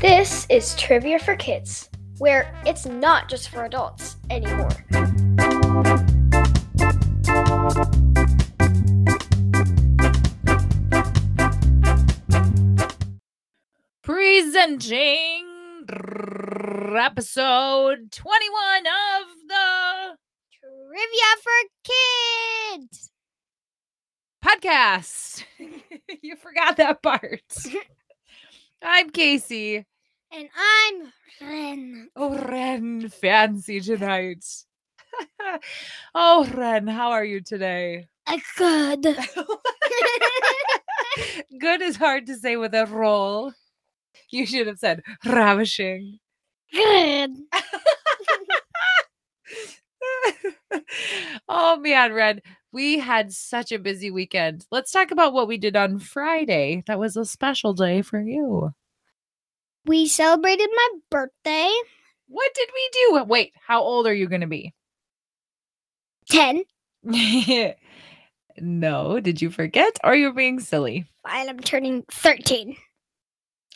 This is Trivia for Kids, where it's not just for adults anymore. Presenting episode 21 of the Trivia for Kids! podcast. you forgot that part. I'm Casey. And I'm Ren. Oh, Ren, fancy tonight. oh, Ren, how are you today? A good. Good is hard to say with a roll. You should have said ravishing. Good. oh man, Red, we had such a busy weekend. Let's talk about what we did on Friday. That was a special day for you. We celebrated my birthday. What did we do? Wait, how old are you going to be? 10. no, did you forget or you're being silly? I'm turning 13.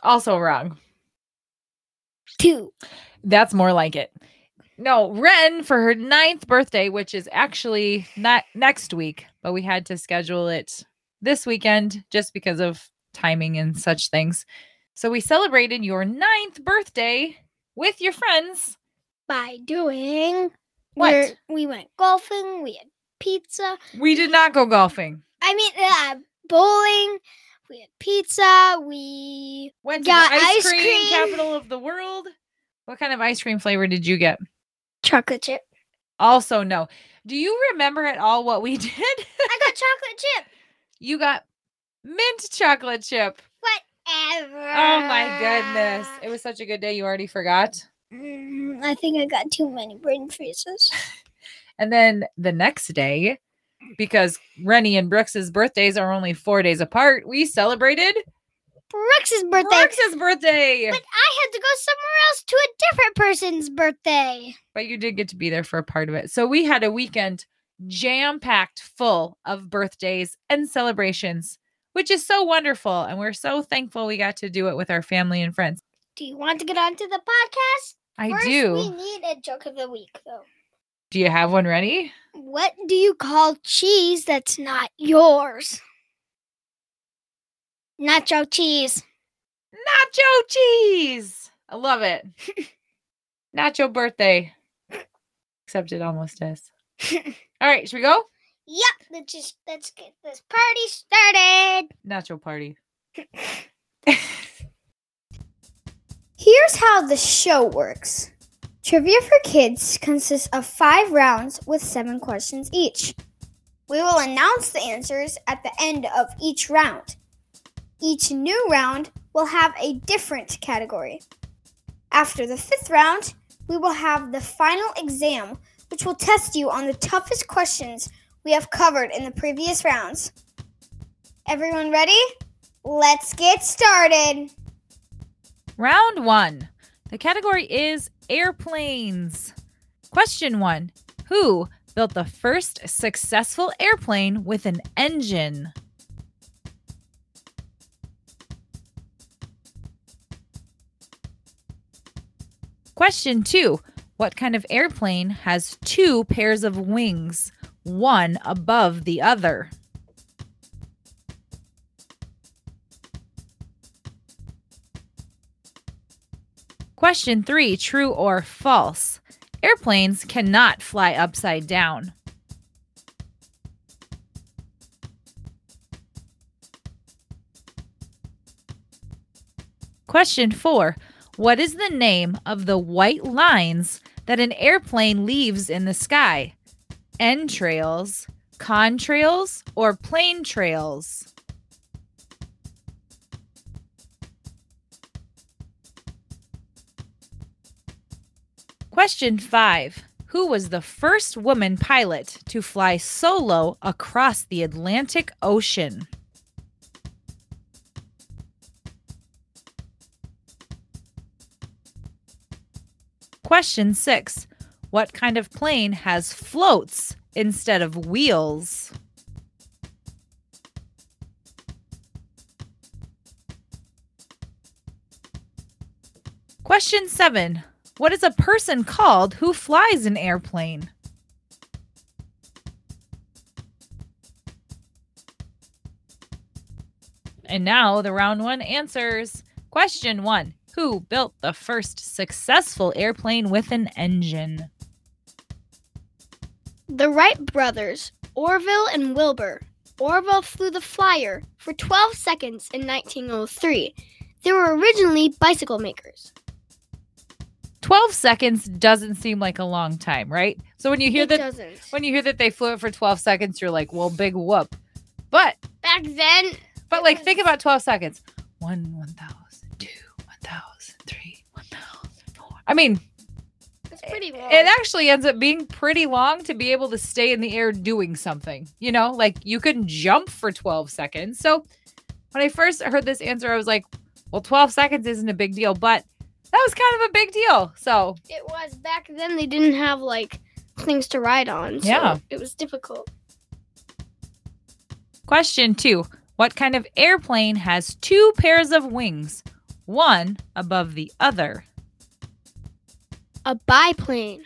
Also wrong. 2. That's more like it. No, Ren for her ninth birthday, which is actually not next week, but we had to schedule it this weekend just because of timing and such things. So we celebrated your ninth birthday with your friends. By doing. What? We went golfing. We had pizza. We did not go golfing. I mean, uh, bowling. We had pizza. We Went to Got the ice, ice cream, cream. capital of the world. What kind of ice cream flavor did you get? chocolate chip. Also, no. Do you remember at all what we did? I got chocolate chip. you got mint chocolate chip. Whatever. Oh my goodness. It was such a good day. You already forgot. Mm, I think I got too many brain freezes. And then the next day, because Rennie and Brooks's birthdays are only four days apart, we celebrated Brooks's birthday. Brooks's birthday. But I had to go somewhere else to a different person's birthday. But you did get to be there for a part of it. So we had a weekend jam packed full of birthdays and celebrations, which is so wonderful. And we're so thankful we got to do it with our family and friends. Do you want to get on to the podcast? I First, do. We need a joke of the week, though. Do you have one ready? What do you call cheese that's not yours? Nacho cheese. Nacho cheese. I love it. Nacho birthday. Except it almost is. All right, should we go? Yep, let's just let's get this party started. Nacho party. Here's how the show works. Trivia for Kids consists of five rounds with seven questions each. We will announce the answers at the end of each round. Each new round will have a different category. After the fifth round, we will have the final exam, which will test you on the toughest questions we have covered in the previous rounds. Everyone ready? Let's get started. Round one. The category is airplanes. Question one Who built the first successful airplane with an engine? Question two What kind of airplane has two pairs of wings, one above the other? Question three True or false? Airplanes cannot fly upside down. Question four What is the name of the white lines that an airplane leaves in the sky? Entrails, contrails, or plane trails? Question five Who was the first woman pilot to fly solo across the Atlantic Ocean? Question six What kind of plane has floats instead of wheels? Question seven What is a person called who flies an airplane? And now the round one answers. Question one Who built the first successful airplane with an engine? The Wright brothers, Orville and Wilbur. Orville flew the Flyer for 12 seconds in 1903. They were originally bicycle makers. 12 seconds doesn't seem like a long time, right? So when you hear it that doesn't. when you hear that they flew it for 12 seconds, you're like, well, big whoop. But Back then, but like think about 12 seconds. One, 1,000, two, 1,000, three, 1,000, four. I mean, it's pretty long. it actually ends up being pretty long to be able to stay in the air doing something. You know, like you can jump for 12 seconds. So when I first heard this answer, I was like, well, 12 seconds isn't a big deal, but that was kind of a big deal. So It was back then. They didn't have like things to ride on. So Yeah. it was difficult. Question two What kind of airplane has two pairs of wings, one above the other? A biplane.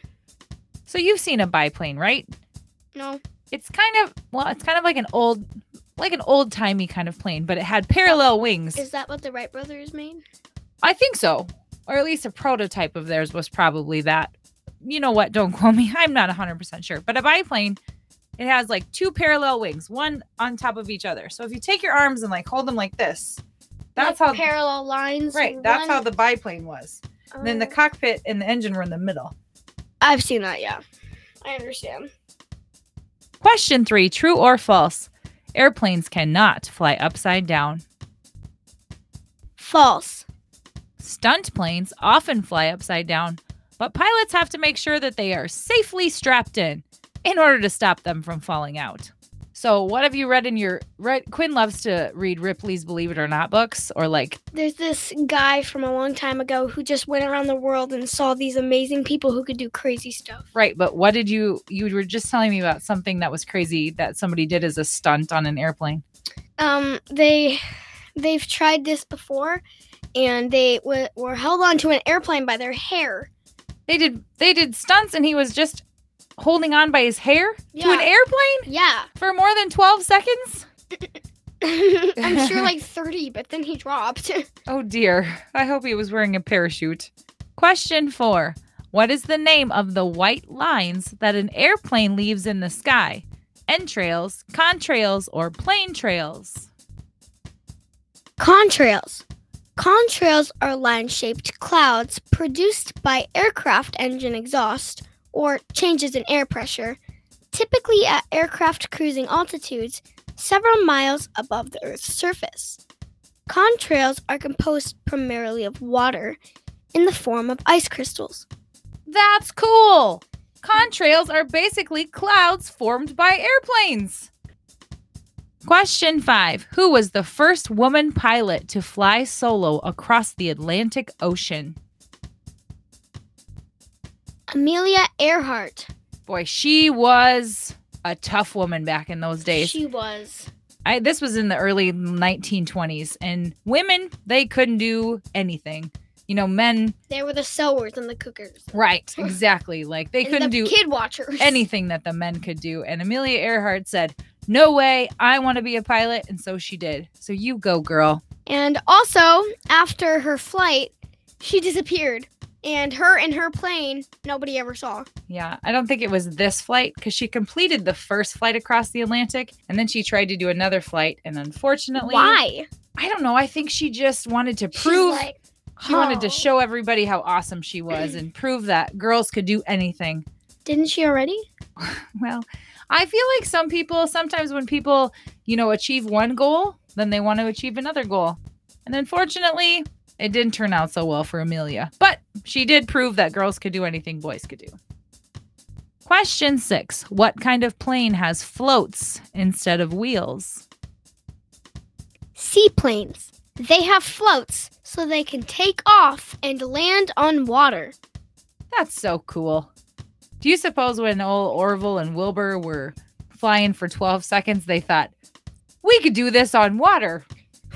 So you've seen a biplane, right? No, It's kind of well, it's kind of like an old like an old timey kind of plane, but it had parallel wings. is that what the Wright brothers made? I think so. Or at least a prototype of theirs was probably that. You know what? Don't quote me. I'm not 100% sure. But a biplane, it has like two parallel wings, one on top of each other. So if you take your arms and like hold them like this, that's Like how parallel lines. Right, that's how the biplane was. And then the Oh. cockpit and the engine were in the middle. I've seen that. Yeah, I understand. Question 3, true or false? Airplanes cannot fly upside down. False. Stunt planes often fly upside down, but pilots have to make sure that they are safely strapped in in order to stop them from falling out. So, what have you read in your read Quinn loves to read Ripley's Believe It or Not books or like There's this guy from a long time ago who just went around the world and saw these amazing people who could do crazy stuff. right, but what did you you were just telling me about something that was crazy that somebody did as a stunt on an airplane. Um, they they've tried this before, and they w- were held onto an airplane by their hair. They did they did stunts and he was just holding on by his hair to an airplane Yeah, for more than 12 seconds? I'm sure like 30, but then he dropped. Oh dear. I hope he was wearing a parachute. Question 4. What is the name of the white lines that an airplane leaves in the sky? Entrails, contrails, or plane trails? Contrails. Contrails are line-shaped clouds produced by aircraft engine exhaust or changes in air pressure, typically at aircraft cruising altitudes several miles above the Earth's surface. Contrails are composed primarily of water in the form of ice crystals. That's cool. Contrails are basically clouds formed by airplanes. Question 5. Who was the first woman pilot to fly solo across the Atlantic Ocean? Amelia Earhart. Boy, she was a tough woman back in those days. She was. I this was in the early 1920s and women they couldn't do anything. You know, men They were the sewers and the cookers. right, exactly. Like they And couldn't the do kid watchers. anything that the men could do. And Amelia Earhart said, "No way, I want to be a pilot." And so she did. So you go, girl. And also, after her flight, she disappeared. And her and her plane, nobody ever saw. Yeah, I don't think it was this flight because she completed the first flight across the Atlantic and then she tried to do another flight. And unfortunately, Why? I don't know. I think she just wanted to prove like, She wanted to "Oh." show everybody how awesome she was and prove that girls could do anything. Didn't she already? Well, I feel like some people, sometimes when people, you know, achieve one goal, then they want to achieve another goal. And unfortunately, it didn't turn out so well for Amelia. But she did prove that girls could do anything boys could do. Question six What kind of plane has floats instead of wheels? Seaplanes. They have floats so they can take off and land on water. That's so cool. Do you suppose when old Orville and Wilbur were flying for 12 seconds, they thought, we could do this on water?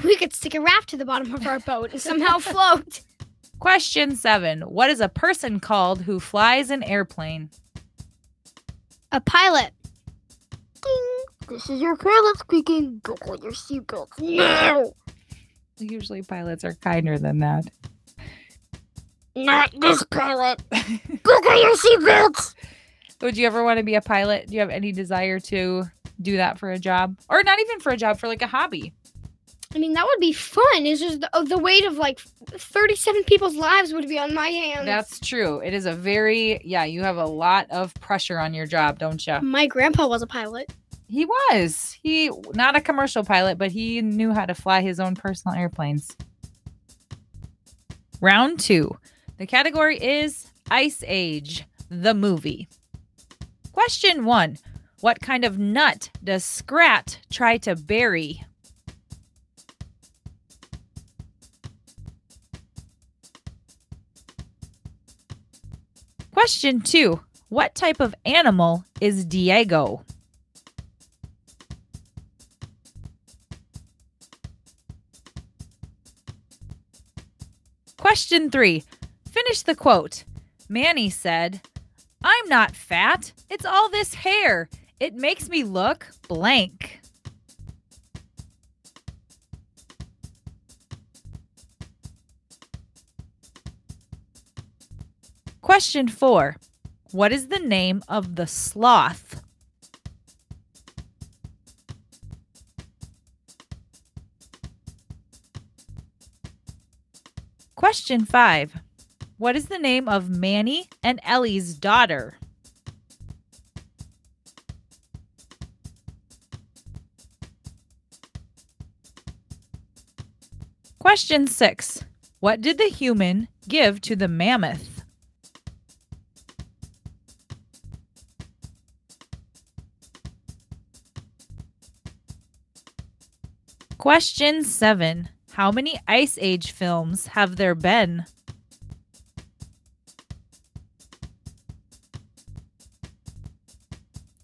We could stick a raft to the bottom of our boat and somehow float. Question seven What is a person called who flies an airplane? A pilot. Ding. This is your pilot speaking. Buckle your seatbelts now. Usually pilots are kinder than that. Not this pilot. Buckle your seatbelts. Would you ever want to be a pilot? Do you have any desire to do that for a job? Or not even for a job, for like a hobby? I mean, that would be fun. It's just the, the weight of like 37 people's lives would be on my hands. That's true. It is a very, yeah, you have a lot of pressure on your job, don't you? my grandpa was a pilot. He was. He, not a commercial pilot, but he knew how to fly his own personal airplanes. Round two. The category is Ice Age, the movie. Question one What kind of nut does Scrat try to bury? Question two What type of animal is Diego? Question three. Finish the quote. Manny said, I'm not fat. It's all this hair. It makes me look blank. Question four. What is the name of the sloth? Question five. What is the name of Manny and Ellie's daughter? Question six. What did the human give to the mammoth? Question seven. How many Ice Age films have there been?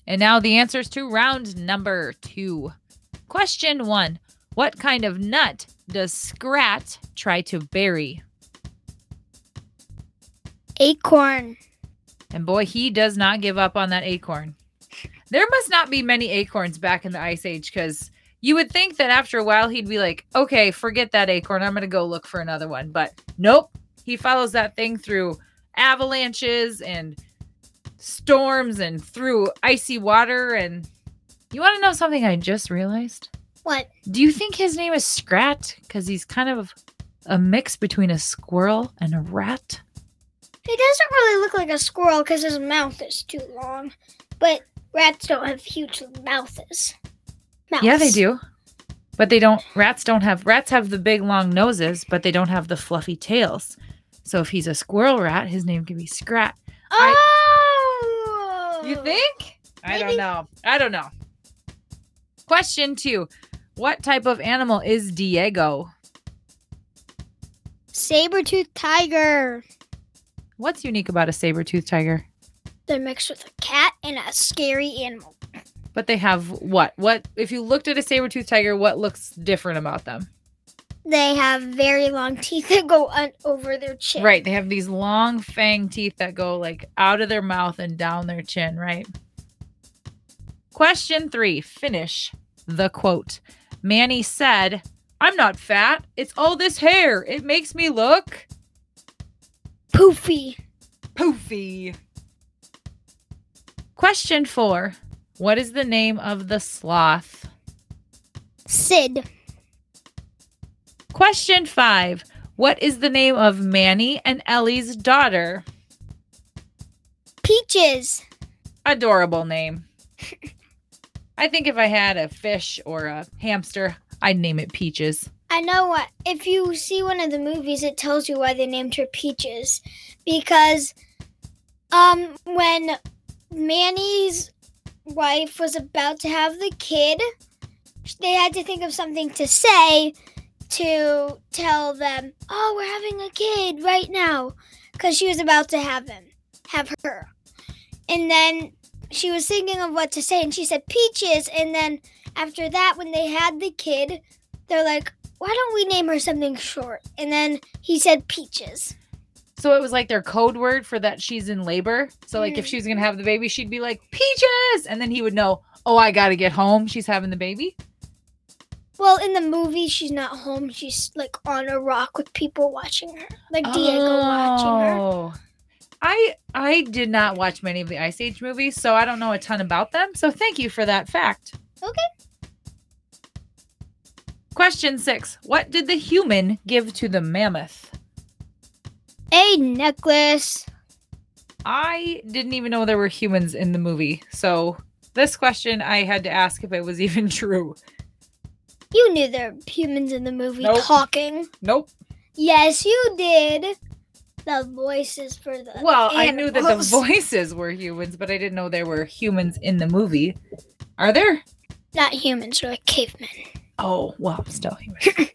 And now the answers to round number two. Question one What kind of nut does Scrat try to bury? Acorn. And boy, he does not give up on that acorn. There must not be many acorns back in the Ice Age because you would think that after a while he'd be like, okay, forget that acorn. I'm going to go look for another one. But nope. He follows that thing through avalanches and storms and through icy water. And you want to know something I just realized? What? Do you think his name is Scrat? Because he's kind of a mix between a squirrel and a rat. He doesn't really look like a squirrel because his mouth is too long. But rats don't have huge mouths. Mouths. Yeah, they do. But they don't rats don't have rats have the big long noses, but they don't have the fluffy tails. So if he's a squirrel rat, his name could be Scrat. Oh. You think? I don't know. I don't know. Question 2. What type of animal is Diego? Saber-toothed tiger. What's unique about a saber-toothed tiger? They're mixed with a cat and a scary animal. But they have what? What if you looked at a saber-toothed tiger, what looks different about them? They have very long teeth that go un- over their chin. Right, they have these long fang teeth that go like out of their mouth and down their chin, right? Question 3. Finish the quote. Manny said, "I'm not fat. It's all this hair. It makes me look Poofy. poofy." Question 4. What is the name of the sloth? Sid. Question 5. What is the name of Manny and Ellie's daughter? Peaches. adorable name. I think if I had a fish or a hamster, I'd name it Peaches. I know what. If you see one of the movies, it tells you why they named her Peaches, because um when Manny's wife was about to have the kid, they had to think of something to say to tell them, "Oh, we're having a kid right now," because she was about to have him, have her. and then she was thinking of what to say, and she said peaches. And then after that, when they had the kid, they're like, "Why don't we name her something short?" And then he said peaches. So it was like their code word for that she's in labor. So like if she was gonna have the baby, she'd be like peaches, and then he would know. Oh, I gotta get home. She's having the baby. Well, in the movie, she's not home. She's like on a rock with people watching her, like Diego watching her. Oh. I I did not watch many of the Ice Age movies, so I don't know a ton about them. So thank you for that fact. Okay. Question six. What did the human give to the mammoth? A necklace. I didn't even know there were humans in the movie. So this question I had to ask if it was even true. You knew there were humans in the movie Nope. talking. Nope. Yes, you did. The voices for the Well, I knew that the voices were humans, but I didn't know there were humans in the movie. Are there? not humans, they're like cavemen. Oh, well, still human.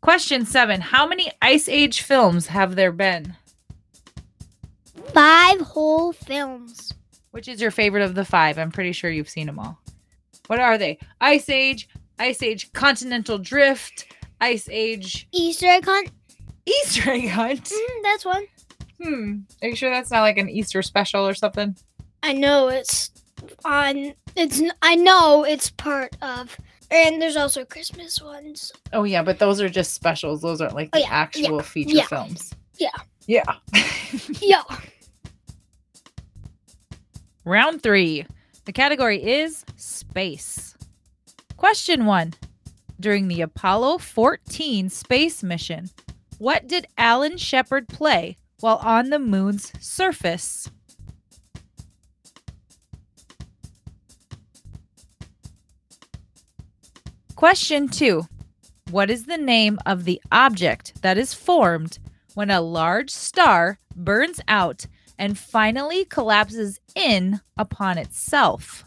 Question seven. How many Ice Age films have there been? Five whole films. Which is your favorite of the five? I'm pretty sure you've seen them all. What are they? Ice Age, Ice Age Continental Drift, Ice Age Easter egg hunt. Easter Egg Hunt. Mm, that's one. Hmm. Are you sure that's not like an Easter special or something? I know it's on. It's. I know it's part of. And there's also Christmas ones. Oh yeah, but those are just specials. Those aren't like Oh, the yeah, actual feature yeah, films. yeah. Yeah. Yeah. Round three. The category is space. Question one. During the Apollo 14 space mission, what did Alan Shepard play while on the moon's surface? Question two. What is the name of the object that is formed when a large star burns out and finally collapses in upon itself?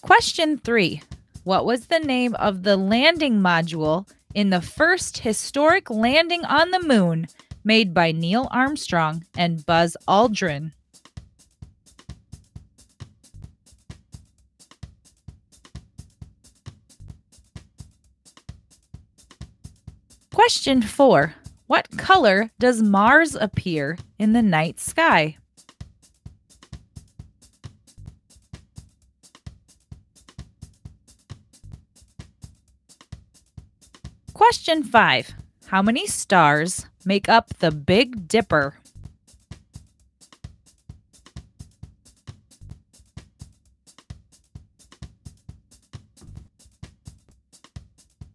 Question three What was the name of the landing module in the first historic landing on the moon made by Neil Armstrong and Buzz Aldrin? Question four What color does Mars appear in the night sky? Question five How many stars make up the Big Dipper?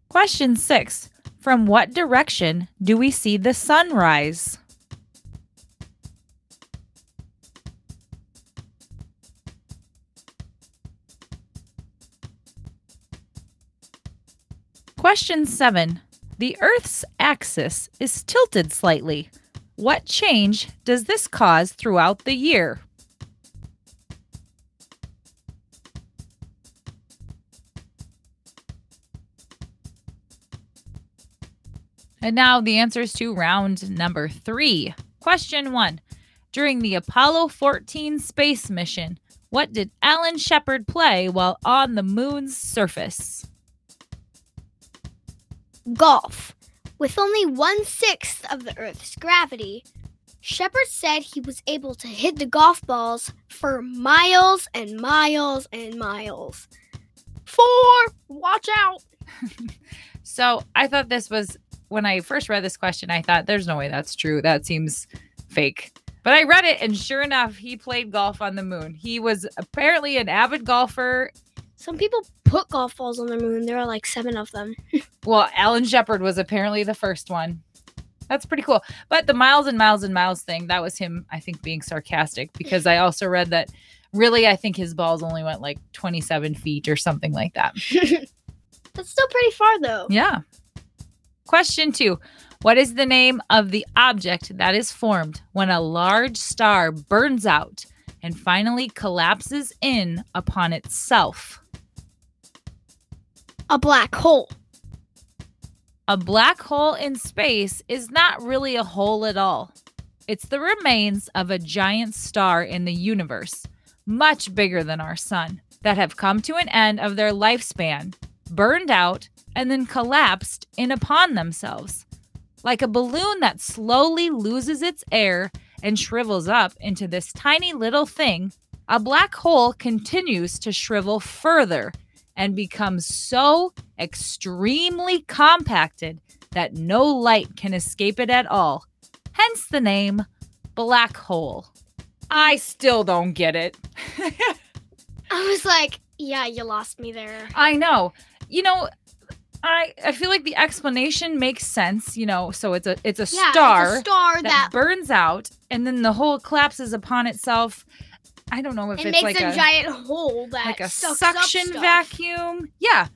Question six From what direction do we see the sun rise? Question seven. The Earth's axis is tilted slightly. What change does this cause throughout the year? And now the answers to round number three. Question one. During the Apollo 14 space mission, what did Alan Shepard play while on the moon's surface? Golf. With only one sixth of the Earth's gravity, Shepard said he was able to hit the golf balls for miles and miles and miles. Four! Watch out! So I thought this was when I first read this question, I thought there's no way that's true. That seems fake. But I read it, and sure enough, he played golf on the moon. He was apparently an avid golfer. Some people put golf balls on the moon. There are like seven of them. Well, Alan Shepard was apparently the first one. That's pretty cool. But the miles and miles and miles thing, that was him, I think, being sarcastic because I also read that really, I think his balls only went like 27 feet or something like that. That's still pretty far though. Yeah. Question two What is the name of the object that is formed when a large star burns out and finally collapses in upon itself? A black hole. A black hole in space is not really a hole at all. It's the remains of a giant star in the universe, much bigger than our sun, that have come to an end of their lifespan, burned out, and then collapsed in upon themselves. Like a balloon that slowly loses its air and shrivels up into this tiny little thing, a black hole continues to shrivel further and becomes so extremely compacted that no light can escape it at all. Hence the name black hole. I still don't get it. I was like, yeah, you lost me there. I know. You know, I I feel like the explanation makes sense, you know, so it's a it's a Yeah, star it's a star that, that, burns out and then the hole collapses upon itself. I don't know if it it's makes like a, a, giant hole that like a suction vacuum. Yeah.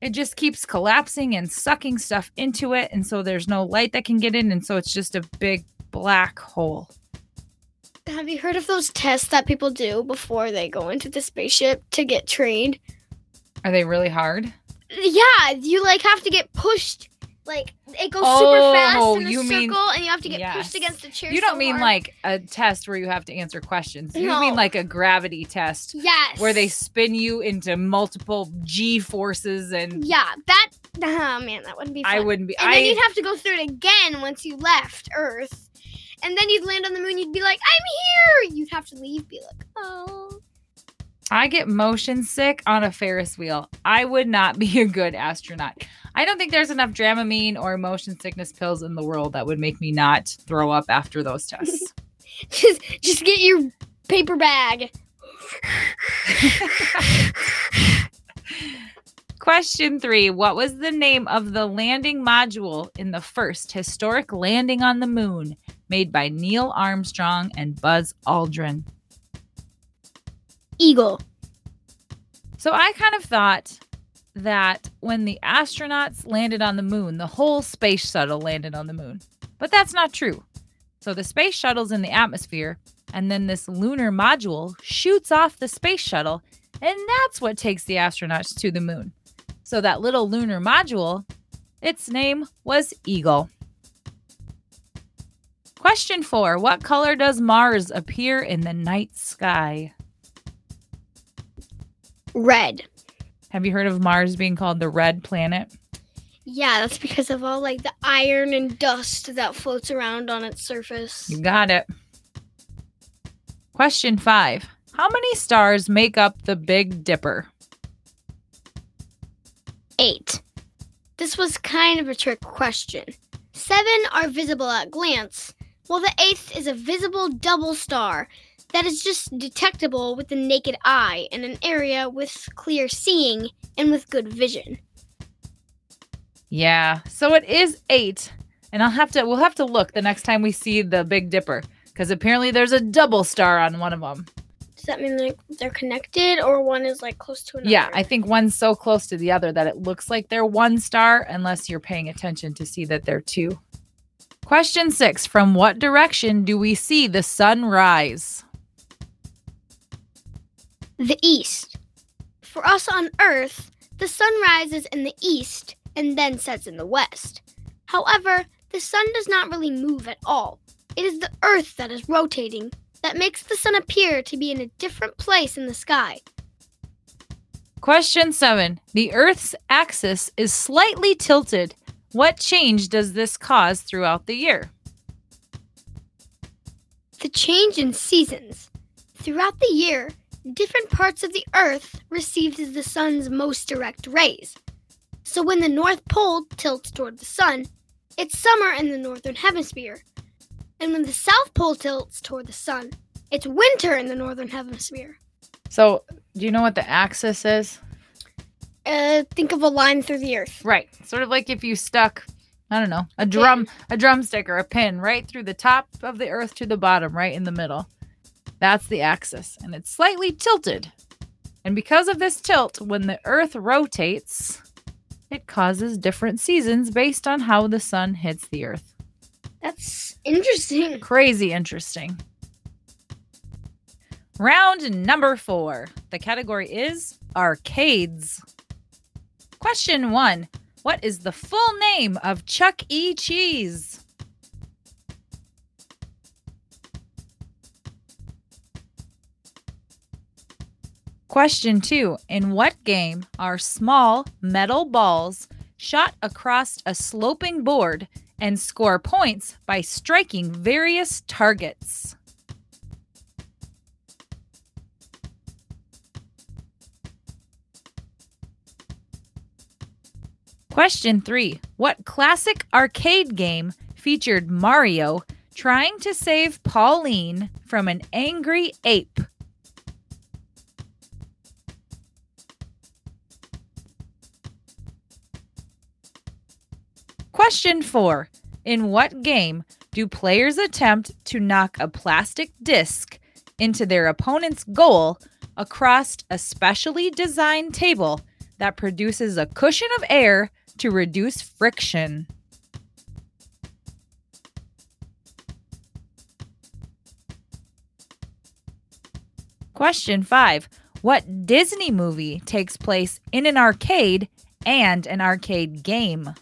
It just keeps collapsing and sucking stuff into it and so there's no light that can get in and so it's just a big black hole. Have you heard of those tests that people do before they go into the spaceship to get trained? Are they really hard? Yeah, you like have to get pushed. Like it goes super oh, fast Oh, in a circle, mean- and you have to get Yes. pushed against the chair. You don't so mean hard. like a test where you have to answer questions. You No. mean like a gravity test yes, where they spin you into multiple G forces and Yeah, that. Oh man, that wouldn't be. Fun. I wouldn't be And I then you'd have to go through it again once you left Earth, and then you'd land on the moon. You'd be like, "I'm here." You'd have to leave. Be like, "Oh." I get motion sick on a Ferris wheel. I would not be a good astronaut. I don't think there's enough Dramamine or motion sickness pills in the world that would make me not throw up after those tests. Just, just get your paper bag. Question three What was the name of the landing module in the first historic landing on the moon made by Neil Armstrong and Buzz Aldrin? Eagle. So I kind of thought that when the astronauts landed on the moon, the whole space shuttle landed on the moon. But that's not true. So the space shuttle's in the atmosphere, and then this lunar module shoots off the space shuttle, and that's what takes the astronauts to the moon. So that little lunar module, its name was Eagle. Question four What color does Mars appear in the night sky? Red. Have you heard of Mars being called the red planet? Yeah, that's because of all like the iron and dust that floats around on its surface. You got it. Question five How many stars make up the Big Dipper? Eight. This was kind of a trick question. Seven are visible at glance, while the eighth is a visible double star that is just detectable with the naked eye in an area with clear seeing and with good vision. Yeah, so it is eight. And I'll have to, we'll have to look the next time we see the Big Dipper because apparently there's a double star on one of them. Does that mean like they're connected or one is like close to another? Yeah, I think one's so close to the other that it looks like they're one star unless you're paying attention to see that they're two. Question six From what direction do we see the sun rise? The east. For us on Earth, the sun rises in the east and then sets in the west. However, the sun does not really move at all. It is the Earth that is rotating that makes the sun appear to be in a different place in the sky. Question seven. The Earth's axis is slightly tilted. What change does this cause throughout the year? The change in seasons. Throughout the year, different parts of the Earth receive the sun's most direct rays. So when the North Pole tilts toward the sun, it's summer in the Northern Hemisphere. And when the South Pole tilts toward the sun, it's winter in the Northern Hemisphere. So, do you know what the axis is? Uh, think of a line through the Earth. Right. Sort of like if you stuck, I don't know, a drum, a drumstick or a pin right through the top of the earth to the bottom, right in the middle. That's the axis, and it's slightly tilted. And because of this tilt, when the earth rotates, it causes different seasons based on how the sun hits the earth. That's interesting. Crazy interesting. Round number four. The category is arcades. Question one What is the full name of Chuck E. Cheese? Question two In what game are small metal balls shot across a sloping board and score points by striking various targets? Question three What classic arcade game featured Mario trying to save Pauline from an angry ape? Question four In what game do players attempt to knock a plastic disc into their opponent's goal across a specially designed table that produces a cushion of air to reduce friction? Question five What Disney movie takes place in an arcade and an arcade game?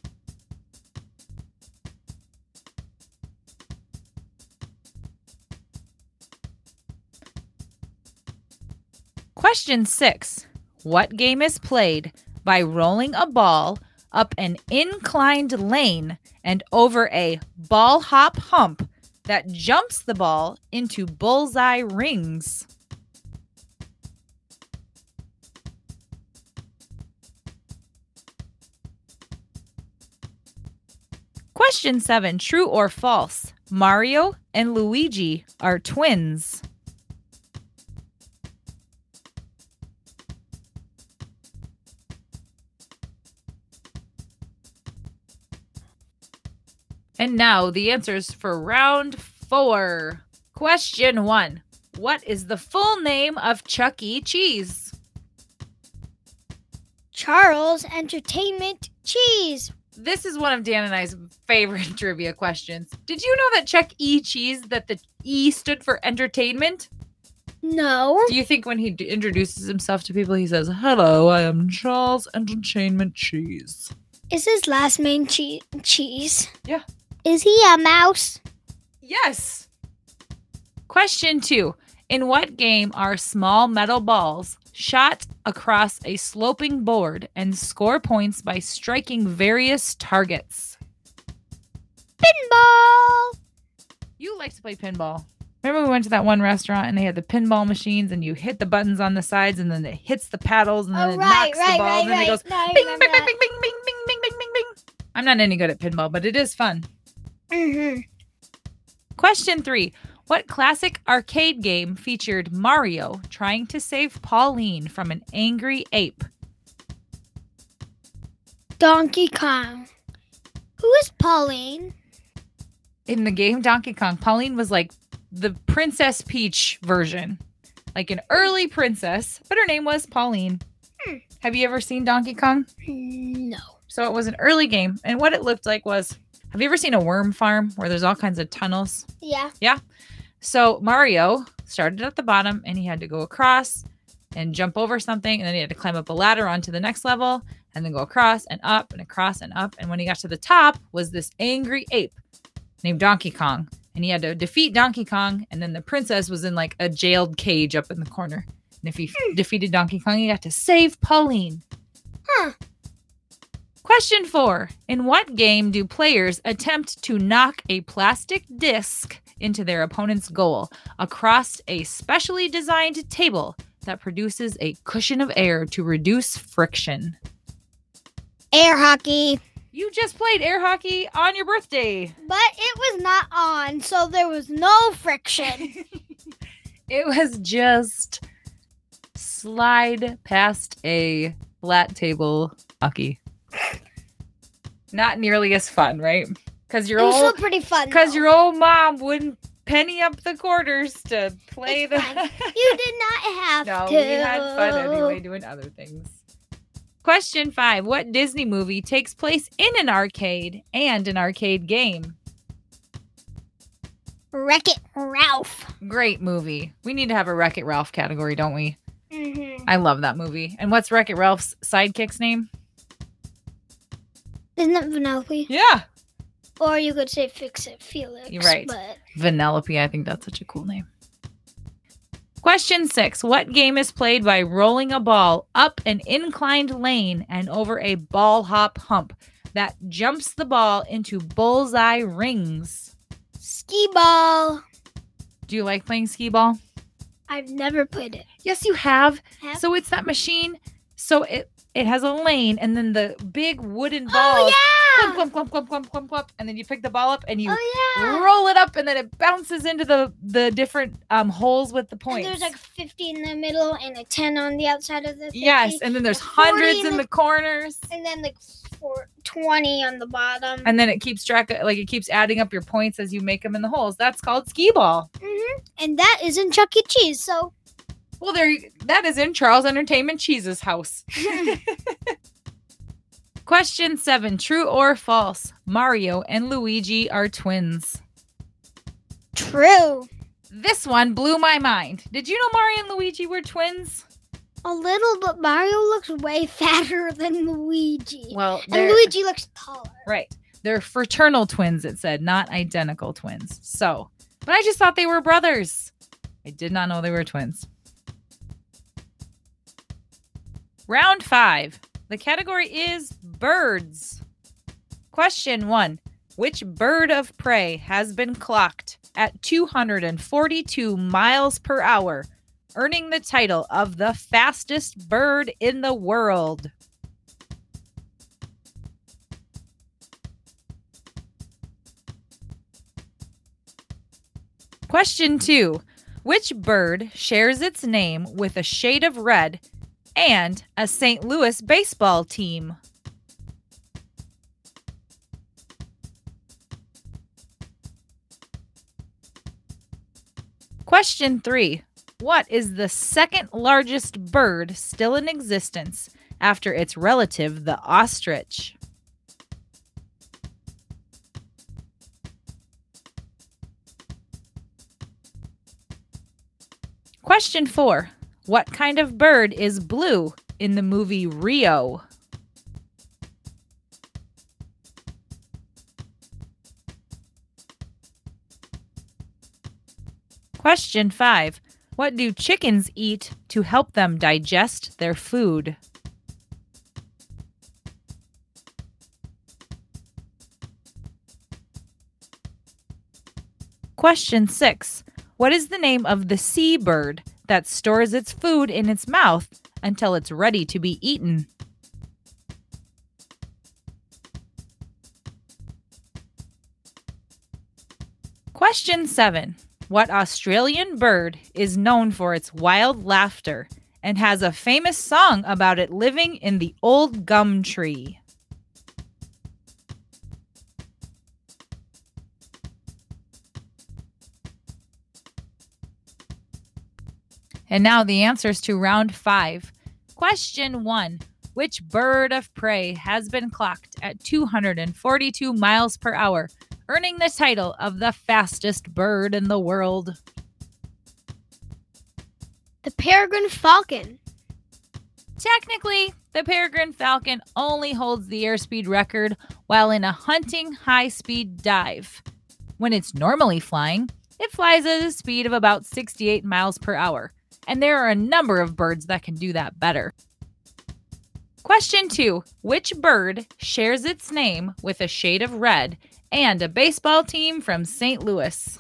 Question six What game is played by rolling a ball up an inclined lane and over a ball hop hump that jumps the ball into bullseye rings? Question seven True or false? Mario and Luigi are twins. And now the answers for round four. Question one What is the full name of Chuck E. Cheese? Charles Entertainment Cheese. This is one of Dan and I's favorite trivia questions. Did you know that Chuck E. Cheese, that the E stood for entertainment? No. Do you think when he d- introduces himself to people, he says, Hello, I am Charles Entertainment Cheese? Is his last name che- Cheese? Yeah. Is he a mouse? Yes. Question two In what game are small metal balls shot across a sloping board and score points by striking various targets? Pinball. You like to play pinball. Remember we went to that one restaurant and they had the pinball machines and you hit the buttons on the sides and then it hits the paddles and then Oh it right, knocks right, the ball right, and then it goes bing, bing, bing, bing, bing, bing, bing, bing, bing, bing. I'm not any good at pinball, but it is fun. Mm-hmm. Question three What classic arcade game featured Mario trying to save Pauline from an angry ape? Donkey Kong. Who is Pauline? In the game Donkey Kong, Pauline was like the Princess Peach version, like an early princess, but her name was Pauline. Hmm. Have you ever seen Donkey Kong? No. So it was an early game, and what it looked like was have you ever seen a worm farm where there's all kinds of tunnels? Yeah. Yeah. So Mario started at the bottom and he had to go across and jump over something, and then he had to climb up a ladder onto the next level and then go across and up and across and up. And when he got to the top, was this angry ape named Donkey Kong. And he had to defeat Donkey Kong, and then the princess was in like a jailed cage up in the corner. And if he f- defeated Donkey Kong, he got to save Pauline. Huh. Question four In what game do players attempt to knock a plastic disc into their opponent's goal across a specially designed table that produces a cushion of air to reduce friction? Air hockey. You just played air hockey on your birthday. But it was not on, so there was no friction. it was just slide past a flat table hockey. Not nearly as fun, right? Because your old still pretty fun. because your old mom wouldn't penny up the quarters to play It's the. fine. you did not have no, to. No, we had fun anyway doing other things. Question five: What Disney movie takes place in an arcade and an arcade game? Wreck It Ralph. Great movie. We need to have a Wreck It Ralph category, don't we? Mm-hmm. I love that movie. And what's Wreck It Ralph's sidekick's name? Isn't it Vanellope? Yeah. Or you could say Fix It Felix. You're right. But Vanellope. I think that's such a cool name. Question six What game is played by rolling a ball up an inclined lane and over a ball hop hump that jumps the ball into bullseye rings? Skee Ball. Do you like playing skee ball? I've never played it. Yes, you have. Have? So it's that machine. So it it has a lane and then the big wooden balls. Oh, yeah. Clump, clump, clump, clump, clump, clump, and then you pick the ball up and you Oh, yeah. roll it up and then it bounces into the the different um holes with the And points. there's like 50 in the middle and a 10 on the outside of the 50. yes, and then there's a 40 hundreds in in the- the corners. and then like four, 20 on the bottom. And then it keeps track of, like it keeps adding up your points as you make them in the holes. That's called skee ball. hmm And that is in Chuck E. Cheese. So Well, there that is in Charles Entertainment Cheese's house. Question seven: True or false? Mario and Luigi are twins. true. This one blew my mind. Did you know Mario and Luigi were twins? A little, but Mario looks way fatter than Luigi. Well, and Luigi looks taller. right. They're fraternal twins. It said, not identical twins. So, but I just thought they were brothers. I did not know they were twins. Round five. The category is birds. Question one Which bird of prey has been clocked at 242 miles per hour, earning the title of the fastest bird in the world? Question two Which bird shares its name with a shade of red and a St. Louis baseball team? Question three What is the second largest bird still in existence after its relative, the ostrich? Question four What kind of bird is blue in the movie Rio? Question five What do chickens eat to help them digest their food? Question six What is the name of the seabird that stores its food in its mouth until it's ready to be eaten? Question seven What Australian bird is known for its wild laughter and has a famous song about it living in the old gum tree? And now the answers to round five. Question one Which bird of prey has been clocked at 242 miles per hour, earning the title of the fastest bird in the world? The peregrine falcon. Technically, the peregrine falcon only holds the airspeed record while in a hunting high speed dive. When it's normally flying, it flies at a speed of about 68 miles per hour, and there are a number of birds that can do that better. Question two Which bird shares its name with a shade of red and a baseball team from St. Louis?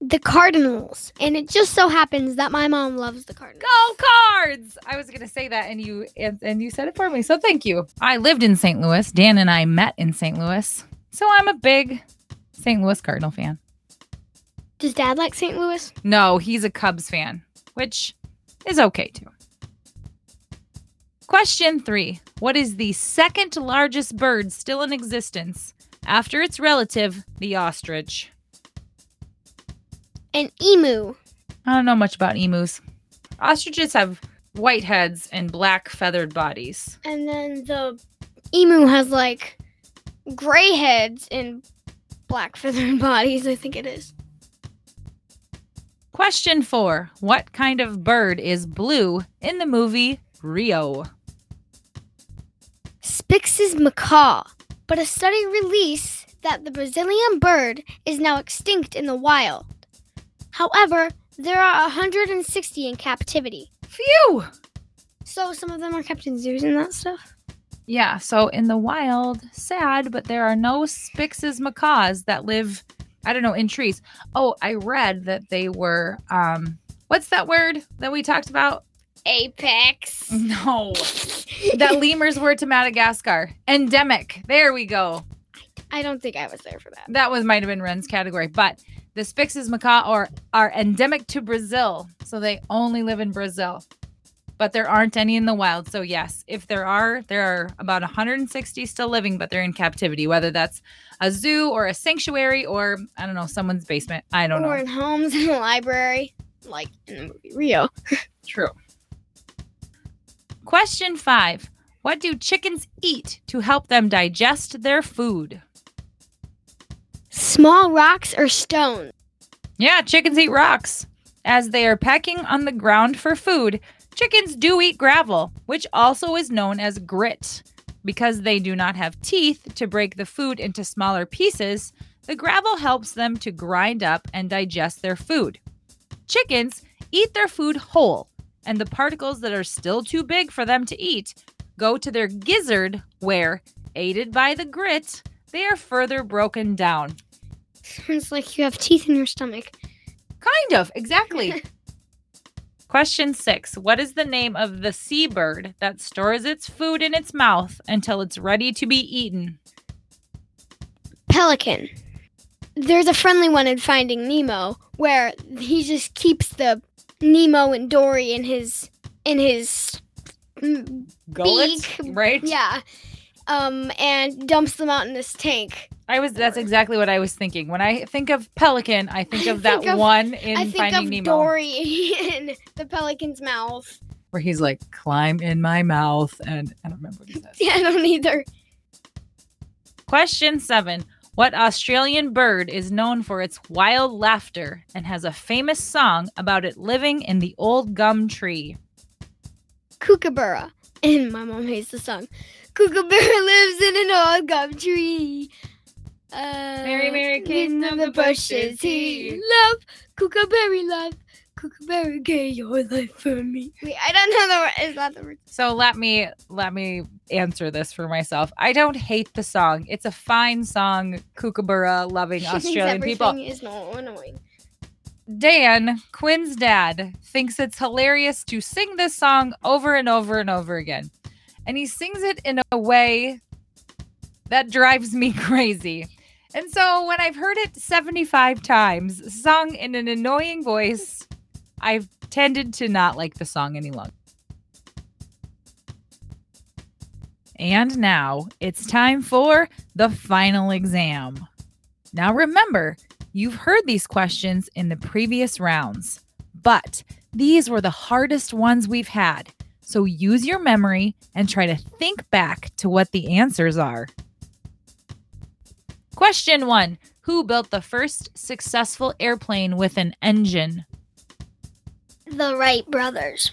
The Cardinals. And it just so happens that my mom loves the Cardinals. Go cards! I was gonna say that, and you and, and you said it for me, so thank you. I lived in St. Louis. Dan and I met in St. Louis, so I'm a big St. Louis Cardinal fan. Does dad like St. Louis? No, he's a Cubs fan, which is okay too. Question three: What is the second largest bird still in existence after its relative, the ostrich? An emu. I don't know much about emus. Ostriches have white heads and black feathered bodies. And then the emu has like gray heads and black feathered bodies, I think it is. Question four What kind of bird is blue in the movie Rio? Spix's macaw, but a study released that the Brazilian bird is now extinct in the wild. However, there are 160 in captivity. Phew. So some of them are kept in zoos and that stuff. Yeah, so in the wild, sad, but there are no Spix's macaws that live, I don't know, in trees. Oh, I read that they were, um, what's that word that we talked about? Apex. No, that lemurs were to Madagascar. Endemic. There we go. I don't think I was there for that. That was might have been Ren's category, but the Spix's macaw are, are endemic to Brazil, so they only live in Brazil. But there aren't any in the wild. So yes, if there are, there are about 160 still living, but they're in captivity. Whether that's a zoo or a sanctuary or I don't know someone's basement. I don't or know. in homes in the library, like in the movie Rio. True. Question five: What do chickens eat to help them digest their food? Small rocks or stones. Yeah, chickens eat rocks. As they are pecking on the ground for food, chickens do eat gravel, which also is known as grit. Because they do not have teeth to break the food into smaller pieces, the gravel helps them to grind up and digest their food. Chickens eat their food whole, and the particles that are still too big for them to eat go to their gizzard, where, aided by the grit, they are further broken down. Sounds like you have teeth in your stomach. Kind of, exactly. Question six What is the name of the seabird that stores its food in its mouth until it's ready to be eaten? Pelican. There's a friendly one in Finding Nemo where he just keeps the Nemo and Dory in his in his Gullet, Beak. right? yeah, um, and dumps them out in this tank. I was. That's exactly what I was thinking. When I think of pelican, I think I of that think of- one in I think Finding of Nemo, Dory in the pelican's mouth. where he's like, "Climb in my mouth," and I don't remember what he says. Yeah, I don't either. Question seven. What Australian bird is known for its wild laughter and has a famous song about it living in the old gum tree? Kookaburra. And my mom hates the song. Kookaburra lives in an old gum tree. Uh, Merry, merry king of the the bushes bushes he he- love. Kookaberry love. Kookaberry gave your life for me. Wait, I don't know the word. Is that the word? So let me let me answer this for myself. I don't hate the song. It's a fine song, Kookaburra loving She thinks Australian people. everything is no annoying. Dan, Quinn's dad, thinks it's hilarious to sing this song over and over and over again. And he sings it in a way that drives me crazy. And so when I've heard it 75 times, sung in an annoying voice, I've tended to not like the song any longer. And now it's time for the final exam. Now remember, you've heard these questions in the previous rounds, but these were the hardest ones we've had. So use your memory and try to think back to what the answers are. Question one Who built the first successful airplane with an engine? The Wright brothers.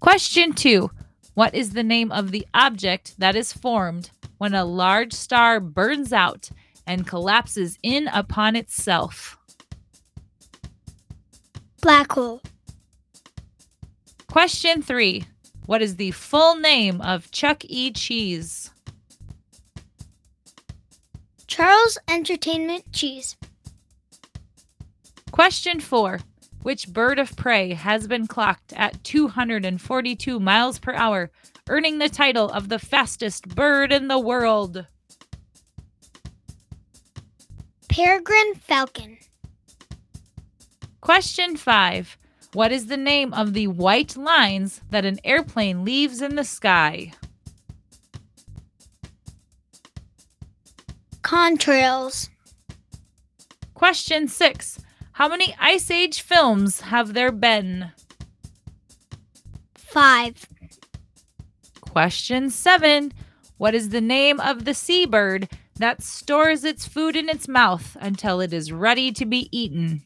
Question two What is the name of the object that is formed when a large star burns out and collapses in upon itself? Black hole. Question three What is the full name of Chuck E. Cheese? Charles Entertainment Cheese. Question four Which bird of prey has been clocked at 242 miles per hour, earning the title of the fastest bird in the world? Peregrine Falcon. Question five What is the name of the white lines that an airplane leaves in the sky? Contrails. Question six How many Ice Age films have there been? Five. Question seven What is the name of the seabird that stores its food in its mouth until it is ready to be eaten?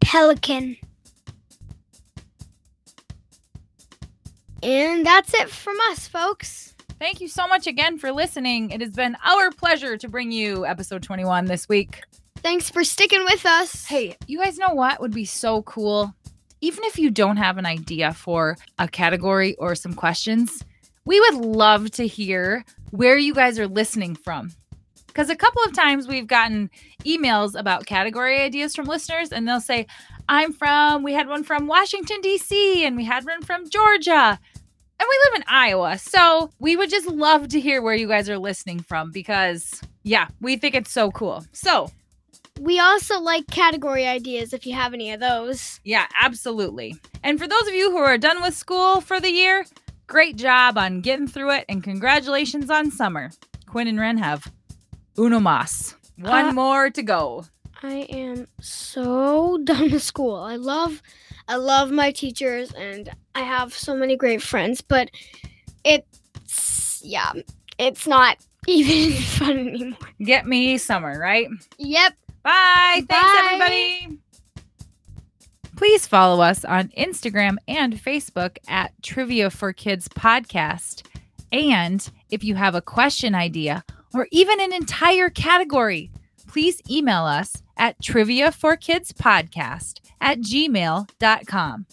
Pelican. And that's it from us, folks. Thank you so much again for listening. It has been our pleasure to bring you episode 21 this week. Thanks for sticking with us. Hey, you guys know what would be so cool? Even if you don't have an idea for a category or some questions, we would love to hear where you guys are listening from. Because a couple of times we've gotten emails about category ideas from listeners, and they'll say, I'm from, we had one from Washington, D.C., and we had one from Georgia. And we live in Iowa. So we would just love to hear where you guys are listening from because, yeah, we think it's so cool. So, We also like category ideas if you have any of those. yeah, absolutely. And for those of you who are done with school for the year, great job on getting through it and congratulations on summer. Quinn and Ren have uno mas. One Uh, more to go. I am so done with school. I love I love my teachers and I have so many great friends, but it's yeah, it's not even fun anymore. Get me summer, right? Yep. Bye. Bye. Thanks, everybody. Please follow us on Instagram and Facebook at Trivia for Kids Podcast. And if you have a question idea or even an entire category, please email us at trivia for kids podcast at gmail.com.